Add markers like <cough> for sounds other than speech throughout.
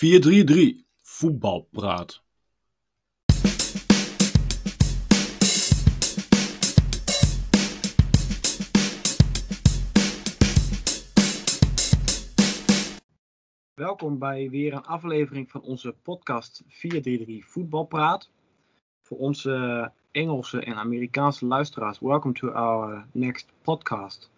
4-3-3 Voetbalpraat. Welkom bij weer een aflevering van onze podcast 433 Voetbalpraat. Voor onze Engelse en Amerikaanse luisteraars, welcome to our next podcast.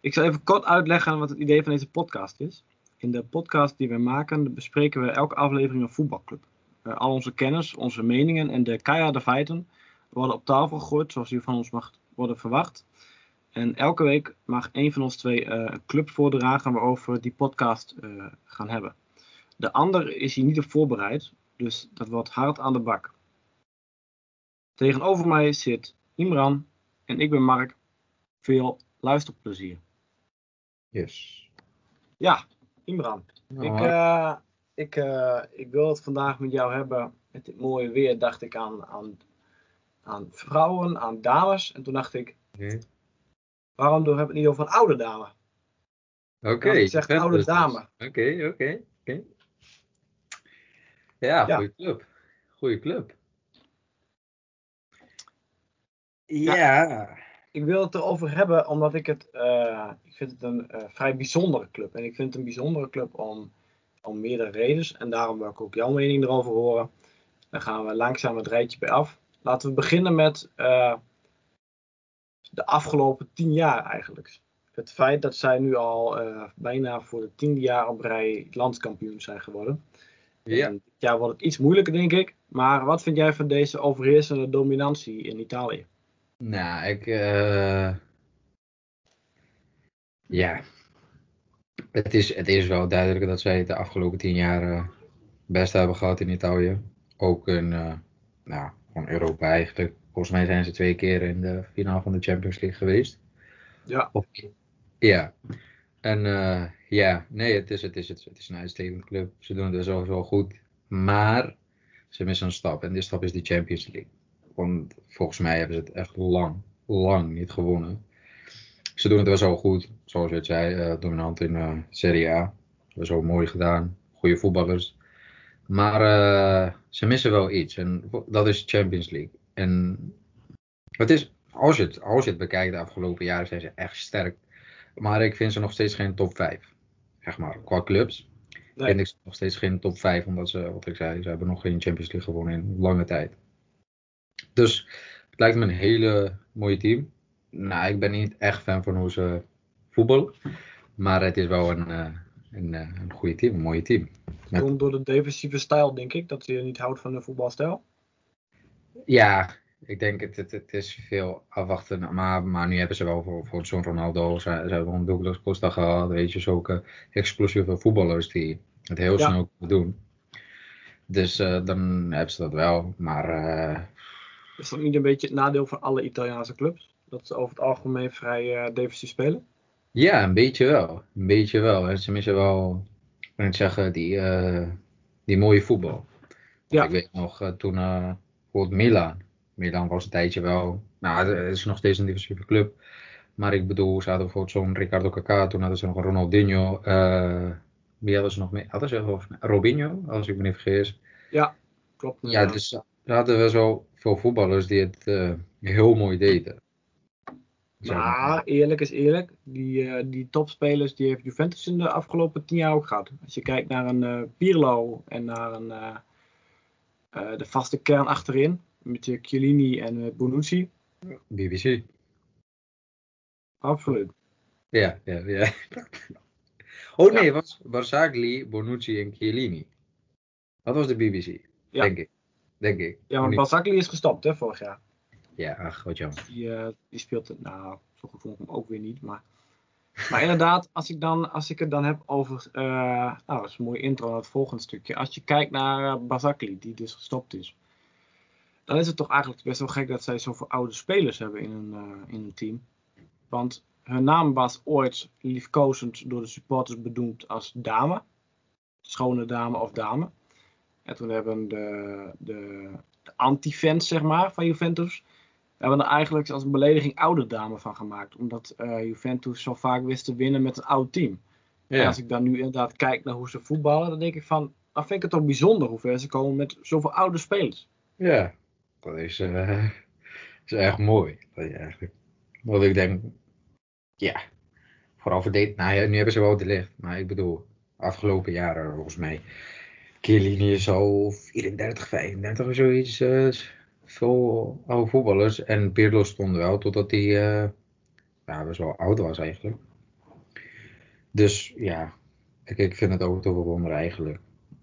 Ik zal even kort uitleggen wat het idee van deze podcast is. In de podcast die we maken bespreken we elke aflevering een voetbalclub. Uh, al onze kennis, onze meningen en de keiharde feiten worden op tafel gegooid zoals u van ons mag worden verwacht. En elke week mag een van ons twee uh, een club voordragen waarover we die podcast uh, gaan hebben. De ander is hier niet op voorbereid, dus dat wordt hard aan de bak. Tegenover mij zit Imran en ik ben Mark. Veel luisterplezier. Yes. Ja, Imran. Oh. Ik, uh, ik, ik wil het vandaag met jou hebben. Met dit mooie weer dacht ik aan, aan, aan vrouwen, aan dames. En toen dacht ik, Okay. waarom doen we het niet over een oude dame? Oké. Ik zeg oude dame. Oké, oké, oké. Ja, Ja. goede club. Goeie club. Ja. Ja. Ik wil het erover hebben omdat ik het, eh, ik vind het een eh, vrij bijzondere club. En ik vind het een bijzondere club om, om meerdere redenen. En daarom wil ik ook jouw mening erover horen. Dan gaan we langzaam het rijtje bij af. Laten we beginnen met eh, de afgelopen tien jaar eigenlijk. Het feit dat zij nu al bijna voor de tiende jaar op rij landskampioen zijn geworden. Ja. En dit jaar wordt het iets moeilijker denk ik. Maar wat vind jij van deze overheersende dominantie in Italië? Nou, ik. eh Ja. Het is, het is wel duidelijk dat zij de afgelopen tien jaar eh best hebben gehad in Italië. Ook in eh, nou, gewoon Europa eigenlijk. Volgens mij zijn ze twee keer in de finale van de Champions League geweest. Ja, Of, ja. En ja, nee, het is, het, is, het, is, een uitstekende club. Ze doen het er sowieso goed. Maar ze missen een stap. En die stap is de Champions League. Want volgens mij hebben ze het echt lang, lang niet gewonnen. Ze doen het wel zo goed. Zoals je het zei, eh, dominant in eh Serie A. Dat is ook mooi gedaan. Goede voetballers. Maar eh, ze missen wel iets. En dat is Champions League. En het is, als je het, als je het bekijkt de afgelopen jaren, zijn ze echt sterk. Maar ik vind ze nog steeds geen top 5. Zeg maar, qua clubs. Nee. Vind ik ze nog steeds geen top 5. Omdat ze, wat ik zei, ze hebben nog geen Champions League gewonnen in lange tijd. Dus het lijkt me een hele mooie team. Nou, ik ben niet echt fan van hoe ze voetballen. Maar het is wel een, eh, een, eh, een goede team, een mooie team. Met- Komt door de defensieve stijl, denk ik, dat hij niet houdt van de voetbalstijl. Ja, ik denk het, het, het is veel afwachten. Maar, maar nu hebben ze wel voor, voor zo'n Ronaldo, ze, ze hebben een Douglas Costa gehad. Weet je, zulke explosieve voetballers die het heel Ja. snel kunnen doen. Dus eh, dan hebben ze dat wel. Maar Is dat niet een beetje het nadeel van alle Italiaanse clubs? Dat ze over het algemeen vrij eh, defensief spelen? ja, een beetje wel. Een beetje wel. Ze missen wel, ik kan het zeggen, die, eh, die mooie voetbal. Ja. Ik weet nog, eh, toen bijvoorbeeld Milan. Milan was een tijdje wel, nou het is nog steeds een defensieve club. Maar ik bedoel, ze hadden bijvoorbeeld zo'n Ricardo Kaká, toen hadden ze nog Ronaldinho. wie hadden ze nog meer? Hadden ze Robinho, als ik me niet vergis. Klopt. Ja, dus hadden we zo veel voetballers die het eh, heel mooi deden. Zeg maar. Maar eerlijk is eerlijk, die, eh, die topspelers die heeft Juventus in de afgelopen tien jaar ook gehad. Als je kijkt naar een eh, Pirlo en naar een, de vaste kern achterin, met eh, Chiellini en Bonucci, BBC. absoluut. Ja, ja, ja. <laughs> Oh nee, het was Barzagli, Bonucci en Chiellini. Dat was de BBC, Ja. denk ik. Denk ik. Ja, maar Basakli is gestopt hè, vorig jaar. Ja, ach, wat jammer. Die, eh, die speelt het, nou, zo goed vond ik hem ook weer niet. Maar, maar inderdaad, als ik, dan, als ik het dan heb over, eh, nou, dat is een mooie intro naar het volgende stukje. Als je kijkt naar uh, Basakli, die dus gestopt is. Dan is het toch eigenlijk best wel gek dat zij zoveel oude spelers hebben in een, eh, in een team. Want hun naam was ooit liefkozend door de supporters bedoeld als dame. Schone dame of dame. En toen hebben de, de, de anti-fans, zeg maar, van Juventus hebben er eigenlijk als een belediging oude dame van gemaakt. Omdat eh, Juventus zo vaak wist te winnen met een oud team. En Ja, als ik dan nu inderdaad kijk naar hoe ze voetballen, dan denk ik van... dan vind ik het toch bijzonder hoe ver ze komen met zoveel oude spelers. Ja, dat is, uh, <laughs> is echt mooi. Dat je eigenlijk, wat ik denk, ja, vooral verdedigen. Nou ja, nu hebben ze wel de licht, maar ik bedoel, afgelopen jaren volgens mij. Is al 34, 35 of zoiets. Uh, veel oude voetballers. En Pirlo stond wel totdat hij uh, ja, best wel oud was eigenlijk. Dus ja, ik, ik vind het ook wel wonder eigenlijk.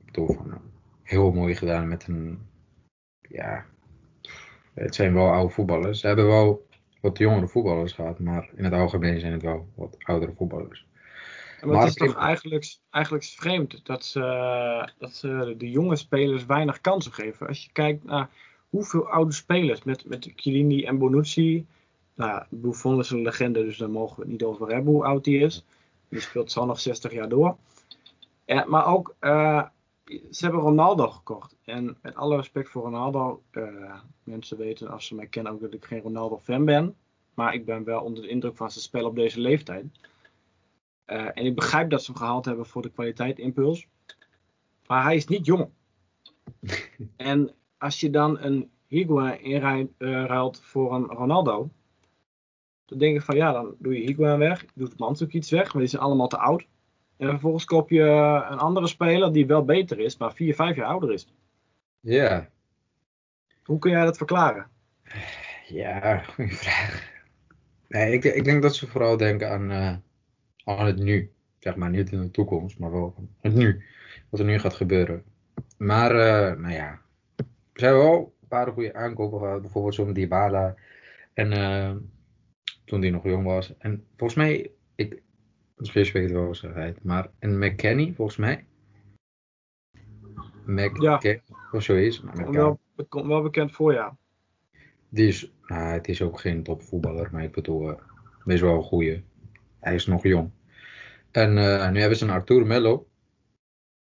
Ik van, heel mooi gedaan met een. Ja, het zijn wel oude voetballers. Ze hebben wel wat jongere voetballers gehad, maar in het algemeen zijn het wel wat oudere voetballers. Maar, het is toch eigenlijk, eigenlijk vreemd dat ze, dat ze de jonge spelers weinig kansen geven. Als je kijkt naar hoeveel oude spelers met, met Chiellini en Bonucci. Nou, Buffon is een legende, dus daar mogen we het niet over hebben hoe oud die is. Die speelt zo nog 60 jaar door. Ja, maar ook, uh, ze hebben Ronaldo gekocht. En met alle respect voor Ronaldo, uh, mensen weten als ze mij kennen ook dat ik geen Ronaldo-fan ben. Maar ik ben wel onder de indruk van zijn spel op deze leeftijd. Uh, en ik begrijp dat ze hem gehaald hebben voor de kwaliteit impuls. Maar hij is niet jong. <laughs> en als je dan een Higuain inruilt voor een Ronaldo. Dan denk ik van ja, dan doe je Higuain weg. Doet Mansuk iets weg, maar die zijn allemaal te oud. En vervolgens koop je een andere speler die wel beter is, maar 4, 5 jaar ouder is. Ja. Hoe kun jij dat verklaren? Ja, goede vraag. Nee, ik, ik denk dat ze vooral denken aan, uh, aan het nu. Zeg maar niet in de toekomst, maar wel het nu. Wat er nu gaat gebeuren. Maar, uh, nou ja. Ze hebben wel een paar goede aankopen gehad. Bijvoorbeeld zo'n Dybala. En uh, toen die nog jong was. En volgens mij, ik, Misschien weet het wel eens maar een McKenny, volgens mij. McKenny, ja. of zoiets. Wel, komt wel bekend voor, ja. Die is, nou, het is ook geen topvoetballer, maar ik bedoel, uh, is wel een goeie. Hij is nog jong. En uh, nu hebben ze een Arthur Mello.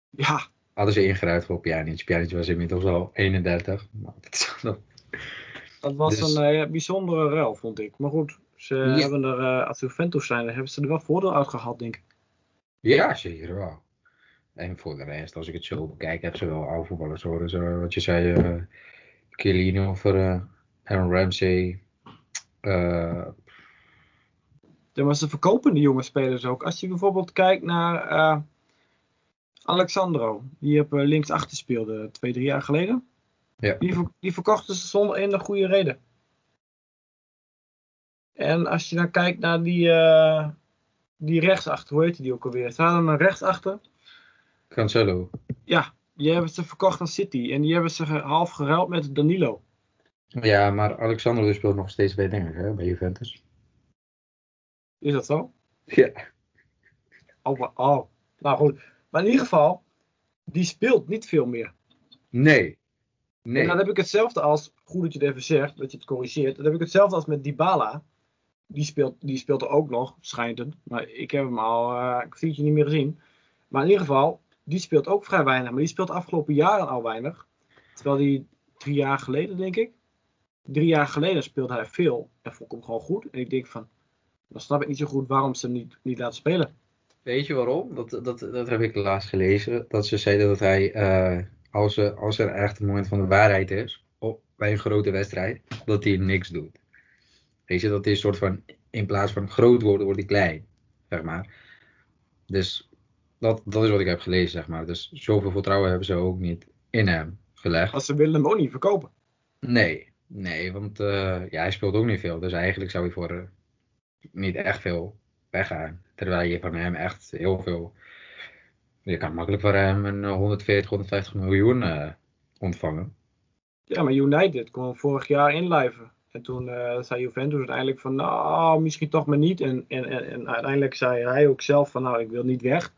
Ja. Hadden ze ingeruid voor Pjanic. Pjanic was inmiddels al 31. Nou, dat, dat was dus... een uh, bijzondere ruil, vond ik. Maar goed, ze hebben er, uh, als Juventus zijn, hebben ze er wel voordeel uit gehad, denk ik. Ja, zeker wel. En voor de rest, als ik het zo bekijk, hebben ze wel oude voetballers hoor. Zo, wat je zei, uh, Chiellini of Aaron Ramsey. Uh, maar ze verkopen die jonge spelers ook. Als je bijvoorbeeld kijkt naar uh, Alexandro, die op links achter speelde twee, drie jaar geleden. Ja. Die, die verkochten ze zonder een goede reden. En als je dan kijkt naar die, uh, die rechtsachter, hoe heet die ook alweer? Staat er een rechtsachter? Cancelo. Ja, die hebben ze verkocht aan City. En die hebben ze half geruild met Danilo. Ja, maar Alexander speelt nog steeds bij, denk ik, hè, bij Juventus. Is dat zo? Ja. Oh, oh, nou goed. Maar in ieder geval, die speelt niet veel meer. Nee. Nee. En dan heb ik hetzelfde als, goed dat je het even zegt, dat je het corrigeert. Dan heb ik hetzelfde als met Dybala die speelt, die speelt er ook nog, schijnt het. Maar ik heb hem al uh, een kwartiertje niet meer gezien. Maar in ieder geval, die speelt ook vrij weinig. Maar die speelt de afgelopen jaren al weinig. Terwijl die drie jaar geleden, denk ik. Drie jaar geleden speelde hij veel. En vond ik hem gewoon goed. En ik denk van, dan snap ik niet zo goed waarom ze hem niet, niet laten spelen. Weet je waarom? Dat, dat, dat heb ik laatst gelezen. Dat ze zeiden dat hij, uh, als, er, als er echt een moment van de waarheid is, op, bij een grote wedstrijd, dat hij niks doet. Weet je, dat is een soort van, in plaats van groot worden, wordt hij klein, zeg maar. Dus dat, dat is wat ik heb gelezen, zeg maar. Dus zoveel vertrouwen hebben ze ook niet in hem gelegd. Als ze willen hem ook niet verkopen. Nee, nee, want uh, ja, hij speelt ook niet veel. Dus eigenlijk zou hij voor uh, niet echt veel weggaan. Terwijl je van hem echt heel veel... Je kan makkelijk voor hem een 140, 150 miljoen uh, ontvangen. Ja, maar United kon vorig jaar inlijven. En toen uh, zei Juventus uiteindelijk van, nou, misschien toch maar niet. En, en, en, uiteindelijk zei hij ook zelf van, nou, ik wil niet weg.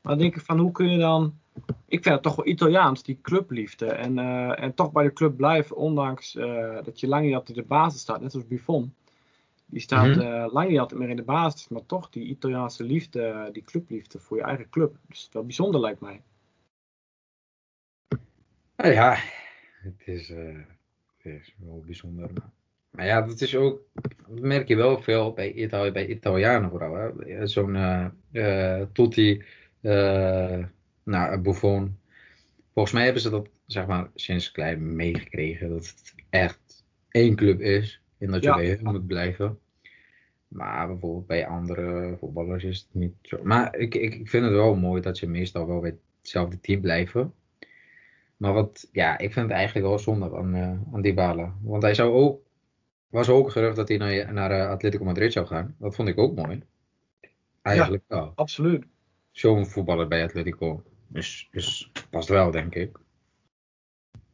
Maar dan denk ik van, hoe kun je dan... Ik vind het toch wel Italiaans, die clubliefde. En, en toch bij de club blijven, ondanks dat je lang niet altijd de basis staat. Net zoals Buffon. Die staat mm -hmm. lang niet altijd meer in de basis. Maar toch die Italiaanse liefde, die clubliefde voor je eigen club. Dus wel bijzonder lijkt mij. Nou ja, het is, het is wel bijzonder. Maar... Ja, dat is ook, dat merk je wel veel bij, Italië, bij Italianen vooral. Zo'n uh, uh, Totti, uh, nou, Buffon. volgens mij hebben ze dat zeg maar sinds klein meegekregen. Dat het echt één club is. En dat je Ja. bij hun moet blijven. Maar bijvoorbeeld bij andere voetballers is het niet zo. Maar ik, ik, ik vind het wel mooi dat ze meestal wel bij hetzelfde team blijven. Maar wat, ja, ik vind het eigenlijk wel zonde aan, eh aan Dybala. Want hij zou ook, was ook gerucht dat hij naar, naar eh, Atletico Madrid zou gaan. Dat vond ik ook mooi. Eigenlijk wel. Absoluut. Zo'n voetballer bij Atletico is, is, past wel, denk ik.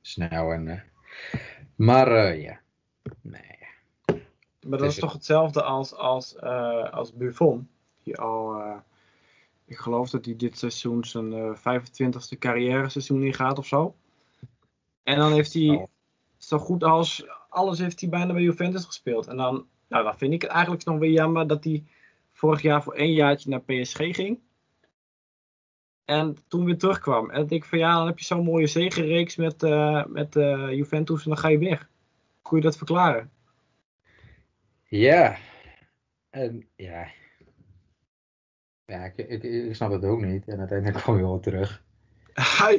Snel en... eh, maar ja, nee. Maar dat is toch hetzelfde als, als, eh, als Buffon. Die al, eh, ik geloof dat hij dit seizoen zijn eh 25ste carrière seizoen ingaat of zo. En dan heeft hij Oh. zo goed als alles heeft hij bijna bij Juventus gespeeld. En dan, nou, dan vind ik het eigenlijk nog weer jammer dat hij vorig jaar voor één jaartje naar PSG ging. En toen weer terugkwam. En ik van ja, dan heb je zo'n mooie zegenreeks met, eh, met eh, Juventus en dan ga je weg. Hoe kun je dat verklaren? Ja, en ja. Ja, ik, ik, ik snap het ook niet. En uiteindelijk <laughs> kwam je wel terug.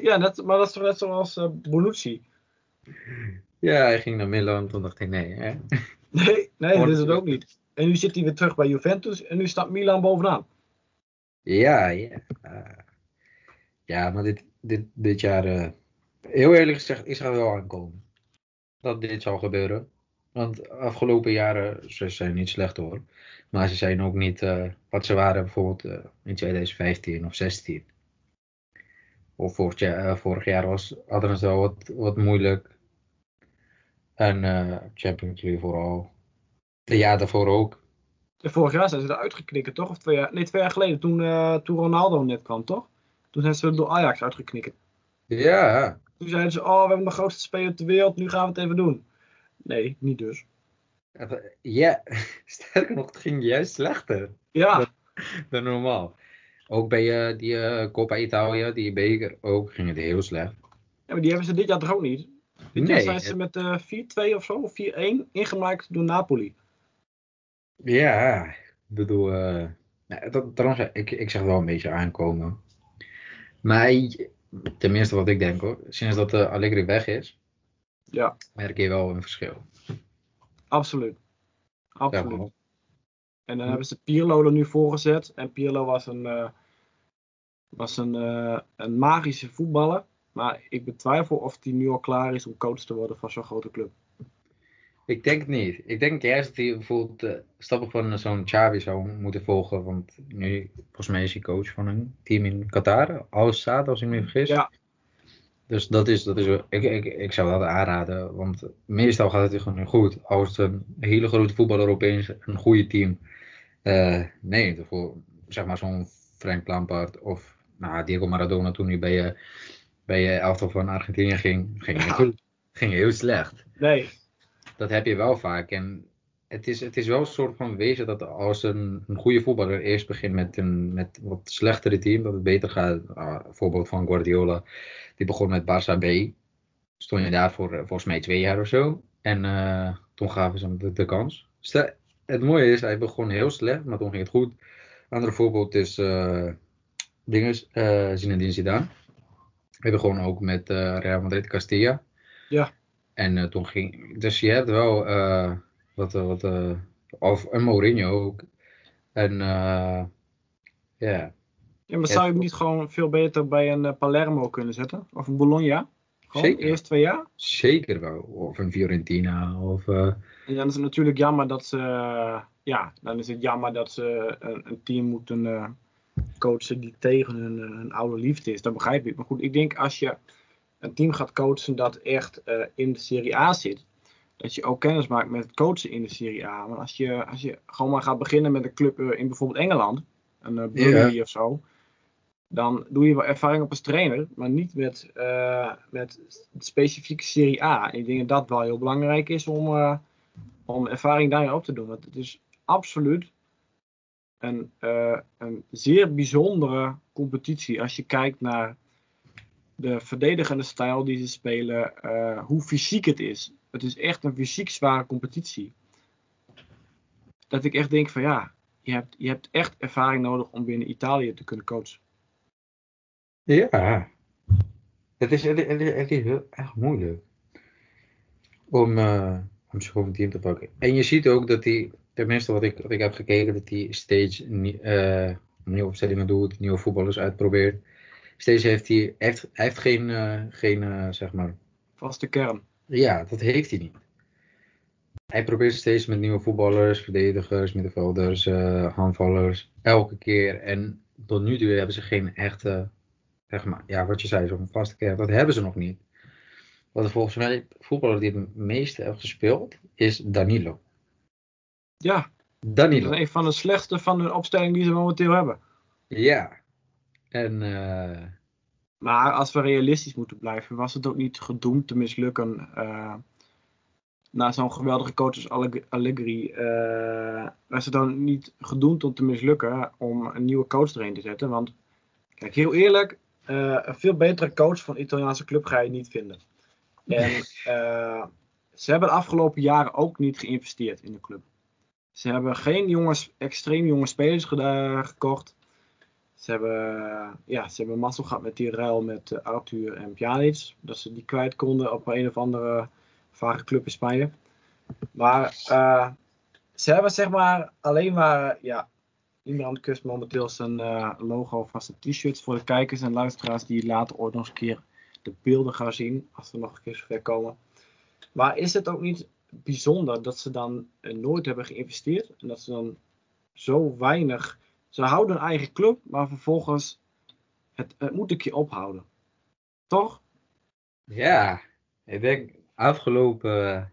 ja, net, maar dat is toch net zoals eh Bonucci. Ja, hij ging naar Milan. Toen dacht ik, nee, hè? <laughs> Nee, nee dat is het ook niet. En nu zit hij weer terug bij Juventus en nu staat Milan bovenaan. Ja, ja. Ja, maar dit, dit, dit jaar, eh, heel eerlijk gezegd, ik zag wel aankomen. Dat dit zou gebeuren. Want afgelopen jaren, ze zijn niet slecht hoor. Maar ze zijn ook niet eh, wat ze waren bijvoorbeeld eh, in 2015 of 16. Of vorig jaar, eh, vorig jaar was, hadden het wel wat, wat moeilijk. En Champions League vooral. De jaar daarvoor ook. En vorig jaar zijn ze eruit geknikken, toch? Of twee jaar, nee, twee jaar geleden, toen, toen Ronaldo net kwam, toch? Toen zijn ze door Ajax uitgeknikken. Ja, Toen zeiden ze, oh, we hebben de grootste speler ter wereld, nu gaan we het even doen. Nee, niet dus. ja, <laughs> sterker nog, het ging juist slechter. Ja, dan normaal. Ook bij eh, die eh Coppa Italia, die beker, ook ging het heel slecht. ja, maar die hebben ze dit jaar toch ook niet? Dit jaar Nee, zijn ze met eh 4-2 of zo, of 4-1, ingemaakt door Napoli. Ja, ik bedoel, nou, dat, trouwens, ik, ik zeg wel een beetje aankomen. Maar tenminste wat ik denk hoor, sinds dat uh, Allegri weg is, Ja, merk je wel een verschil. absoluut. Absoluut. En dan hebben ze Pirlo er nu voor gezet. En Pirlo was een, eh, was een, eh, een magische voetballer. Maar ik betwijfel of hij nu al klaar is om coach te worden van zo'n grote club. Ik denk het niet. Ik denk juist dat hij bijvoorbeeld eh, stappen van zo'n Xavi zou moeten volgen. Want nu, volgens mij is hij coach van een team in Qatar. Al Saad, als ik me niet vergis. Ja. Dus dat is, dat is ik, ik, ik zou dat aanraden. Want meestal gaat het gewoon goed. Als een hele grote voetballer opeens een goede team. eh nee, voor zeg maar zo'n Frank Lampard of nou, Diego Maradona toen hij bij, uh, bij uh, elftal van Argentinië ging. Ging, <laughs> Ja. goed, ging heel slecht Nee, dat heb je wel vaak. En het is, het is wel een soort van wezen dat als een, een goede voetballer eerst begint met een met wat slechtere team, dat het beter gaat. Uh, voorbeeld van Guardiola, die begon met Barça B. Stond je daar voor uh, volgens mij twee jaar of zo. En uh, toen gaven ze hem de, de kans. Stel, het mooie is, hij begon heel slecht, maar toen ging het goed. Andere voorbeeld is uh, dinges, uh, Zinedine Zidane. Hij begon ook met Real Madrid Castilla. Ja. En toen ging. Dus je hebt wel wat. wat uh, of een Mourinho ook. En uh, ja. Ja, maar zou je hem niet gewoon veel beter bij een Palermo kunnen zetten? Of een Bologna? Gewoon Zeker. eerst twee jaar? Zeker wel. Of een Fiorentina. Of, uh, en dan is het natuurlijk jammer dat ze. ja, dan is het jammer dat ze een, een team moeten uh, coachen die tegen hun, hun oude liefde is. Dat begrijp ik. Maar goed, ik denk als je een team gaat coachen dat echt in de Serie A zit, dat je ook kennis maakt met het coachen in de Serie A. Maar als je, als je gewoon maar gaat beginnen met een club uh, in bijvoorbeeld Engeland, een uh, Burnley yeah. of zo, dan doe je wel ervaring op als trainer, maar niet met, uh, met specifieke Serie A. En ik denk dat dat wel heel belangrijk is om, uh, om ervaring daarin op te doen. Want het is absoluut een, uh, een zeer bijzondere competitie als je kijkt naar de verdedigende stijl die ze spelen, hoe fysiek het is. Het is echt een fysiek zware competitie. Dat ik echt denk van ja, je hebt, je hebt echt ervaring nodig om binnen Italië te kunnen coachen. Ja. Het is, het, is- het heel erg moeilijk om, eh om een team te pakken. En je ziet ook dat hij, tenminste wat ik, wat ik heb gekeken, dat hij steeds eh, nieuwe opstellingen doet, nieuwe voetballers uitprobeert. Steeds heeft hij, heeft, hij heeft geen, eh, geen zeg maar, Vaste kern. Ja, dat heeft hij niet. Hij probeert steeds met nieuwe voetballers, verdedigers, middenvelders, eh aanvallers, elke keer. En tot nu toe hebben ze geen echte, zeg maar, ja, wat je zei, zo'n vaste kern. Dat hebben ze nog niet. Wat volgens mij de voetballer die het meeste heeft gespeeld, is Danilo. Ja, dat Danilo. is een van de slechtste van de opstelling die ze momenteel hebben. Ja. En eh, Maar als we realistisch moeten blijven, was het ook niet gedoemd te mislukken. eh, na zo'n geweldige coach als Alleg- Allegri, eh, was het dan niet gedoemd om te mislukken om een nieuwe coach erin te zetten. Want, kijk, heel eerlijk, eh, een veel betere coach van een Italiaanse club ga je niet vinden. En ze hebben de afgelopen jaren ook niet geïnvesteerd in de club. Ze hebben geen jongens, extreem jonge spelers gekocht. Ze hebben, ja, ze hebben mazzel gehad met die ruil met eh, Arthur en Pjanic. Dat ze die kwijt konden op een of andere vage club in Spanje. Maar eh, ze hebben zeg maar alleen maar, ja, iemand kust momenteel zijn eh, logo van zijn t-shirts voor de kijkers en luisteraars die later ooit nog eens een keer de beelden gaan zien. Als we nog een keer zover komen. Maar is het ook niet bijzonder dat ze dan nooit hebben geïnvesteerd en dat ze dan zo weinig ze houden een eigen club, maar vervolgens het, het moet een keer ophouden. Toch? ja, ik denk afgelopen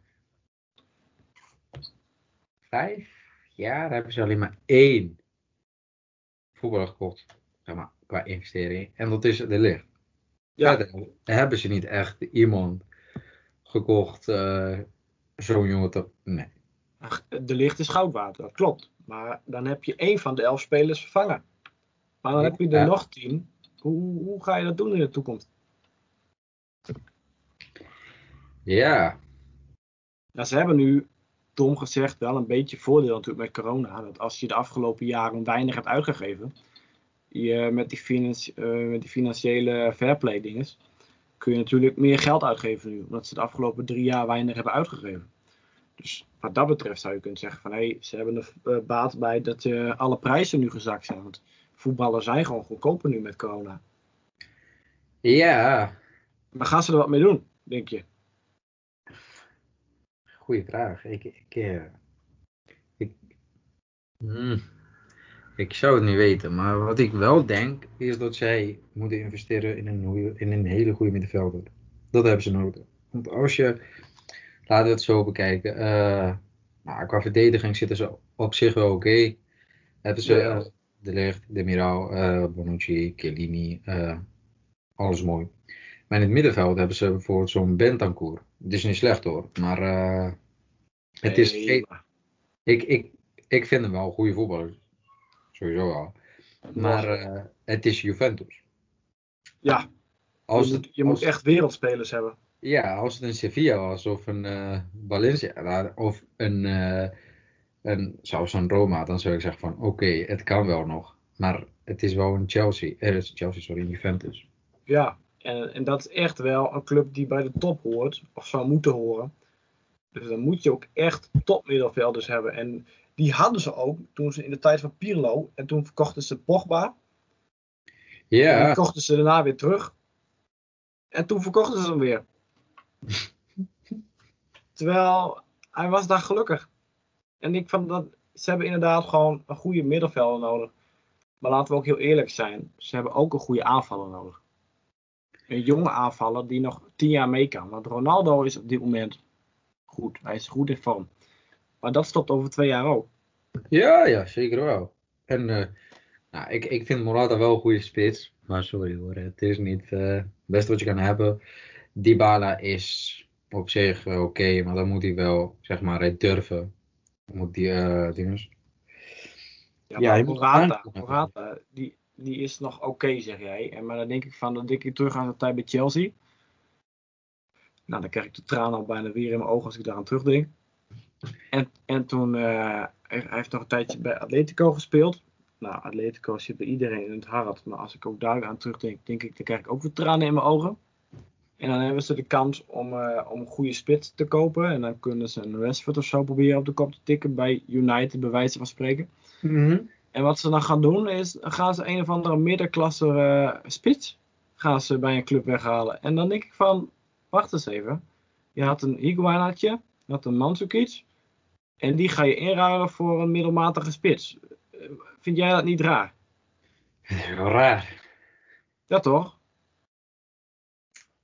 vijf jaar hebben ze alleen maar één voetballer gekocht, zeg maar, qua investering. En dat is de licht. Ja. Verder hebben ze niet echt iemand gekocht, eh, zo'n jongen te... Nee. Ach, De licht is goud waard, dat klopt. Maar dan heb je één van de elf spelers vervangen. Maar dan heb je er Ja. nog tien. Hoe, hoe ga je dat doen in de toekomst? Ja, Nou, ze hebben nu, dom gezegd, wel een beetje voordeel natuurlijk met corona. Dat als je de afgelopen jaren weinig hebt uitgegeven, je met die, financi- eh, met die financiële fairplay dinges, kun je natuurlijk meer geld uitgeven nu. Omdat ze de afgelopen drie jaar weinig hebben uitgegeven. Dus wat dat betreft zou je kunnen zeggen van, hé, hey, ze hebben er eh, baat bij dat eh, alle prijzen nu gezakt zijn. Want voetballers zijn gewoon goedkoper nu met corona. ja, Maar gaan ze er wat mee doen, denk je? goeie vraag. Ik, ik, eh, ik, hmm, ik zou het niet weten, maar wat ik wel denk, is dat zij moeten investeren in een, in een hele goede middenvelder. Dat hebben ze nodig. Want als je, laten we het zo bekijken, eh, nou, qua verdediging zitten ze op zich wel oké. Hebben ze Ja. eh, De Ligt, De Miraal, eh, Bonucci, Chiellini, eh, alles mooi. Maar in het middenveld hebben ze bijvoorbeeld zo'n Bentancur. Het is niet slecht hoor, maar het is ik, ik, ik vind hem wel een goede voetballer. Sowieso wel. Maar het is Juventus. ja, Als je, moet, je als, moet echt wereldspelers hebben. Ja, als het een Sevilla was of een eh, Valencia of een, eh een, zelfs een Roma, dan zou ik zeggen van oké, het kan wel nog. Maar het is wel een Chelsea, eh, Chelsea sorry, een Juventus. Ja, en, en dat is echt wel een club die bij de top hoort, of zou moeten horen. Dus dan moet je ook echt topmiddelvelders hebben. En die hadden ze ook toen ze in de tijd van Pirlo. En toen verkochten ze Pogba. En die Ja, kochten ze daarna weer terug. En toen verkochten ze hem weer. <laughs> Terwijl hij was daar gelukkig. En ik vond dat ze hebben inderdaad gewoon een goede middenvelder nodig. Maar laten we ook heel eerlijk zijn. Ze hebben ook een goede aanvaller nodig. Een jonge aanvaller die nog tien jaar mee kan. Want Ronaldo is op dit moment goed. Hij is goed in vorm. Maar dat stopt over twee jaar ook. ja, ja, zeker wel. En eh, nou, ik, ik vind Morata wel een goede spits. Maar sorry hoor, het is niet eh, het beste wat je kan hebben. Dybala is op zich oké, maar dan moet hij wel, zeg maar, het durven. Moet die, eh dinges. Ja, Ja, Morata. Morata die, die is nog oké, zeg jij. En, maar dan denk ik van, dan denk ik terug aan de tijd bij Chelsea. Nou, dan krijg ik de tranen al bijna weer in mijn ogen als ik daaraan terugdenk. En, en toen, eh, hij hij heeft nog een tijdje bij Atletico gespeeld. Nou, Atletico zit bij iedereen in het hart. Maar als ik ook daar aan terugdenk, denk ik, dan krijg ik ook weer tranen in mijn ogen. En dan hebben ze de kans om, eh, om een goede spits te kopen. En dan kunnen ze een Rashford of zo proberen op de kop te tikken bij United, bij wijze van spreken. En wat ze dan gaan doen is, gaan ze een of andere middenklasse eh, spits gaan ze bij een club weghalen. En dan denk ik van, wacht eens even. Je had een Higuainatje, je had een Mandzukic. En die ga je inruilen voor een middelmatige spits. Eh, Vind jij dat niet raar? Raar. Ja toch?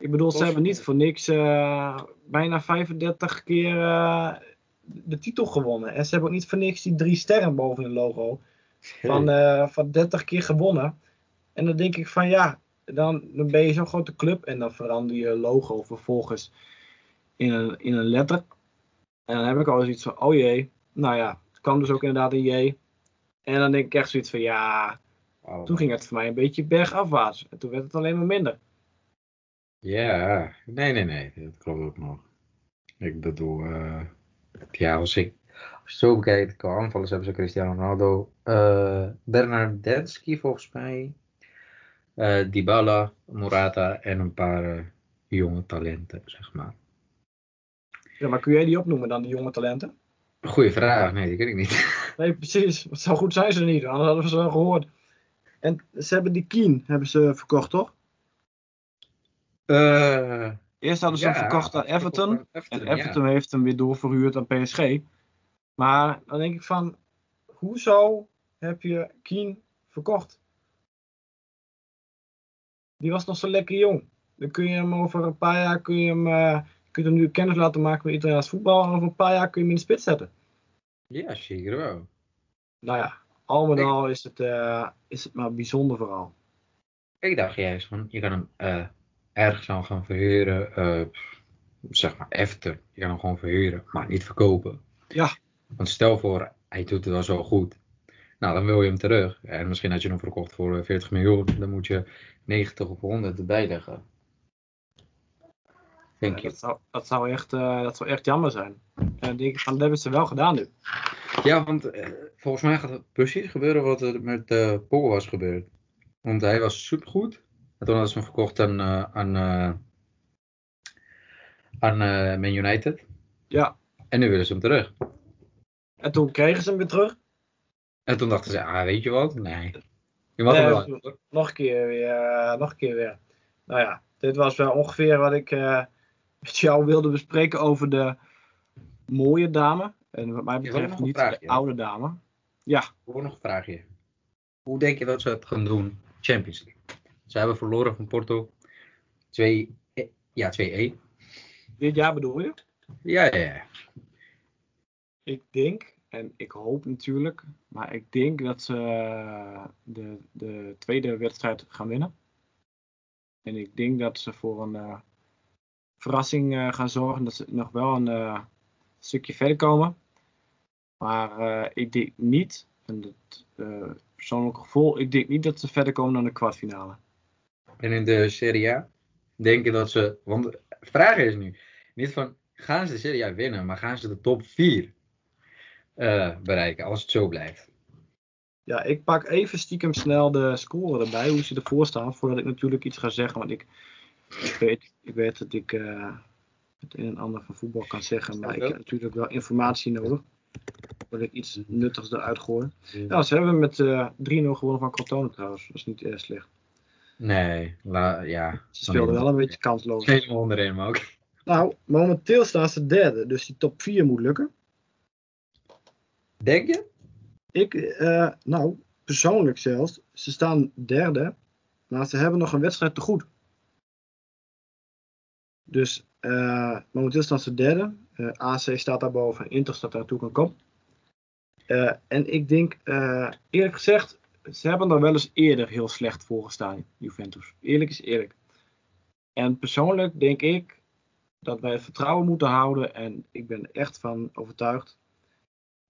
Ik bedoel, ze hebben niet voor niks eh, bijna 35 keer eh, de titel gewonnen. En ze hebben ook niet voor niks die drie sterren boven hun logo. <laughs> Van, eh, van 30 keer gewonnen. En dan denk ik van ja, dan, dan ben je zo'n grote club. En dan verander je logo vervolgens in een, in een letter. En dan heb ik al zoiets van, oh jee. Nou ja, het kwam dus ook inderdaad een J. En dan denk ik echt zoiets van ja, Oh. toen ging het voor mij een beetje bergafwaarts. En toen werd het alleen maar minder. Ja, nee, nee, nee, dat klopt ook nog. Ik bedoel, eh, ja, als ik als je zo bekijkt, qua aanvallers hebben ze Cristiano Ronaldo, Bernardeschi volgens mij, eh Dybala, Morata en een paar jonge talenten, zeg maar. Ja, maar kun jij die opnoemen dan, die jonge talenten? Goeie vraag, nee, die ken ik niet. <laughs> Nee, precies. Zo goed zijn ze niet, anders hadden we ze wel gehoord. En ze hebben die Keen hebben ze verkocht, toch? Eh, Eerst hadden ze ja, hem verkocht aan Everton. En Everton, heeft hem weer doorverhuurd aan PSG. Maar dan denk ik van, hoezo heb je Keen verkocht? Die was nog zo lekker jong. Dan kun je hem over een paar jaar, kun je hem, eh, je kunt hem nu kennis laten maken met Italiaans voetbal. En over een paar jaar kun je hem in de spits zetten. Ja, zeker wel. Nou ja, al met al is het, eh, is het maar bijzonder verhaal. Ik dacht juist van, je kan hem eh, ergens aan gaan verhuren, eh, zeg maar Everton. Je kan hem gewoon verhuren, maar niet verkopen. Ja. Want stel voor, hij doet het wel zo goed. Nou, dan wil je hem terug. En misschien had je hem verkocht voor eh, 40 miljoen. Dan moet je 90 of 100 erbij leggen. Denk Ja, je? dat, zou, dat, zou echt, eh, dat zou echt jammer zijn. En denk ik dat hebben ze wel gedaan nu. Ja, want eh, volgens mij gaat het precies gebeuren wat er met eh Pogba was gebeurd. Want hij was supergoed. En toen hadden ze hem verkocht aan, eh, aan, eh, aan eh, Man United. Ja, En nu willen ze hem terug. en toen kregen ze hem weer terug. En toen dachten ze, ah, weet je wat? Nee. Je mag Nee, hem wel. nog- nog een keer weer. nog een keer weer. Nou ja, dit was wel ongeveer wat ik met jou wilde bespreken over de mooie dame. En wat mij betreft niet vraagje, de oude dame. Ja, Gewoon nog een vraagje. Hoe denk je dat ze het gaan doen? Champions League. Ze hebben verloren van Porto. 2 ja, 2-1. dit jaar bedoel je? Ja, ja, ja. Ik denk, en ik hoop natuurlijk, maar ik denk dat ze eh, de, de tweede wedstrijd gaan winnen. En ik denk dat ze voor een eh, verrassing eh, gaan zorgen. Dat ze nog wel een stukje verder komen. Maar ik denk niet, en eh, persoonlijk gevoel, ik denk niet dat ze verder komen dan de kwartfinale. En in de Serie A denk je dat ze. Want de vraag is nu: niet van gaan ze de Serie A winnen, maar gaan ze de top 4 eh, bereiken als het zo blijft? Ja, ik pak even stiekem snel de score erbij, hoe ze ervoor staan, voordat ik natuurlijk iets ga zeggen. Want ik, ik, weet, ik weet dat ik eh, het een en ander van voetbal kan zeggen, maar ik heb natuurlijk wel informatie nodig. Voordat ik iets nuttigs eruit gooi. Nou, ze hebben met eh 3-0 gewonnen van Crotone trouwens. Dat is niet erg slecht. Nee, la, ja. Ze speelden wel een beetje kansloos. Helemaal onderin, maar ook. Nou, momenteel staan ze derde, dus die top 4 moet lukken. Denk je? Ik, eh, nou, persoonlijk zelfs, ze staan derde, maar ze hebben nog een wedstrijd te goed. Dus eh, momenteel staan ze derde. Eh, AC staat daarboven, Inter staat daar natuurlijk een kop. En ik denk, eerlijk gezegd, ze hebben er wel eens eerder heel slecht voor gestaan, Juventus. Eerlijk is eerlijk. En persoonlijk denk ik dat wij het vertrouwen moeten houden. En ik ben echt van overtuigd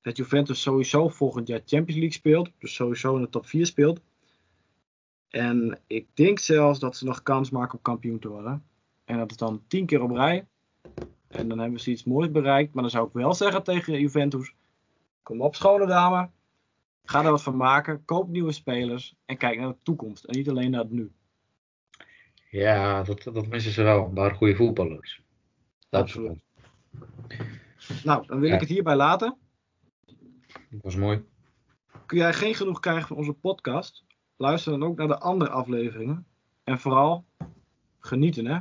dat Juventus sowieso volgend jaar Champions League speelt. Dus sowieso in de top 4 speelt. En ik denk zelfs dat ze nog kans maken om kampioen te worden. En dat is dan tien keer op rij. En dan hebben ze iets moois bereikt. Maar dan zou ik wel zeggen tegen Juventus. Kom op schone dame. Ga er wat van maken. Koop nieuwe spelers. En kijk naar de toekomst. En niet alleen naar het nu. Ja, dat, dat missen ze wel. Daar goede voetballers. Dat Absoluut. Nou, dan wil Ja. ik het hierbij laten. Dat was mooi. Kun jij geen genoeg krijgen van onze podcast? Luister dan ook naar de andere afleveringen. En vooral genieten, hè?